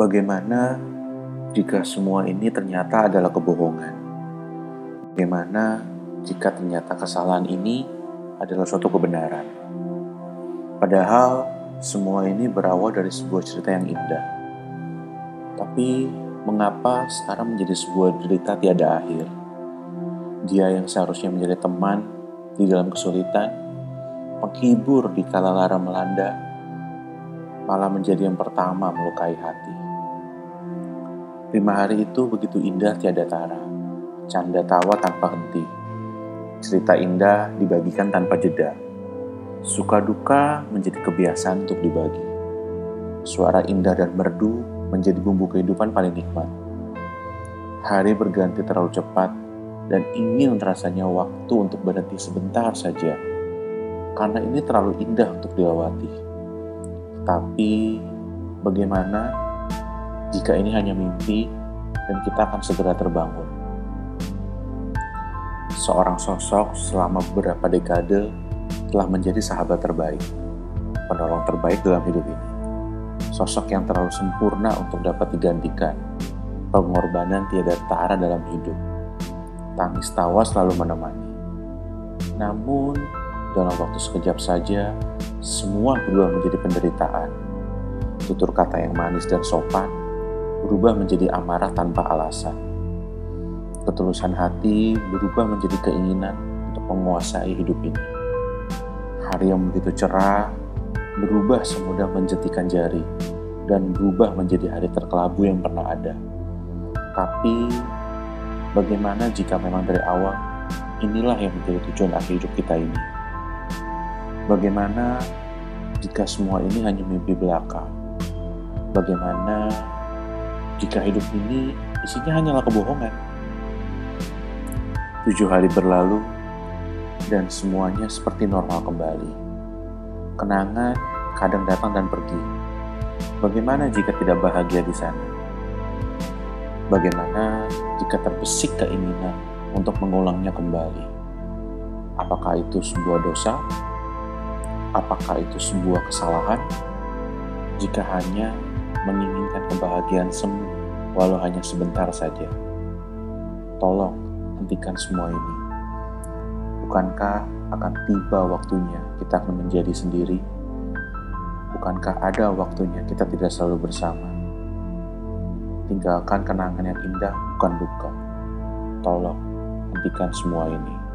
Bagaimana jika semua ini ternyata adalah kebohongan? Bagaimana jika ternyata kesalahan ini adalah suatu kebenaran? Padahal semua ini berawal dari sebuah cerita yang indah. Tapi mengapa sekarang menjadi sebuah cerita tiada akhir? Dia yang seharusnya menjadi teman di dalam kesulitan, penghibur di kala lara melanda, malah menjadi yang pertama melukai hati. Lima hari itu begitu indah tiada tara, canda tawa tanpa henti. Cerita indah dibagikan tanpa jeda. Suka duka menjadi kebiasaan untuk dibagi. Suara indah dan merdu menjadi bumbu kehidupan paling nikmat. Hari berganti terlalu cepat dan ingin rasanya waktu untuk berhenti sebentar saja. Karena ini terlalu indah untuk dilewati. Tapi bagaimana jika ini hanya mimpi dan kita akan segera terbangun? Seorang sosok selama beberapa dekade telah menjadi sahabat terbaik, penolong terbaik dalam hidup ini. Sosok yang terlalu sempurna untuk dapat digantikan, pengorbanan tiada tara dalam hidup tangis tawa selalu menemani. Namun, dalam waktu sekejap saja, semua berubah menjadi penderitaan. Tutur kata yang manis dan sopan berubah menjadi amarah tanpa alasan. Ketulusan hati berubah menjadi keinginan untuk menguasai hidup ini. Hari yang begitu cerah berubah semudah menjetikan jari dan berubah menjadi hari terkelabu yang pernah ada. Tapi Bagaimana jika memang dari awal inilah yang menjadi tujuan akhir hidup kita ini? Bagaimana jika semua ini hanya mimpi belaka? Bagaimana jika hidup ini isinya hanyalah kebohongan? Tujuh hari berlalu dan semuanya seperti normal kembali. Kenangan kadang datang dan pergi. Bagaimana jika tidak bahagia di sana? Bagaimana jika terbesik keinginan untuk mengulangnya kembali? Apakah itu sebuah dosa? Apakah itu sebuah kesalahan? Jika hanya menginginkan kebahagiaan semu, walau hanya sebentar saja. Tolong hentikan semua ini. Bukankah akan tiba waktunya kita akan menjadi sendiri? Bukankah ada waktunya kita tidak selalu bersama? tinggalkan kenangan yang indah bukan duka. Tolong hentikan semua ini.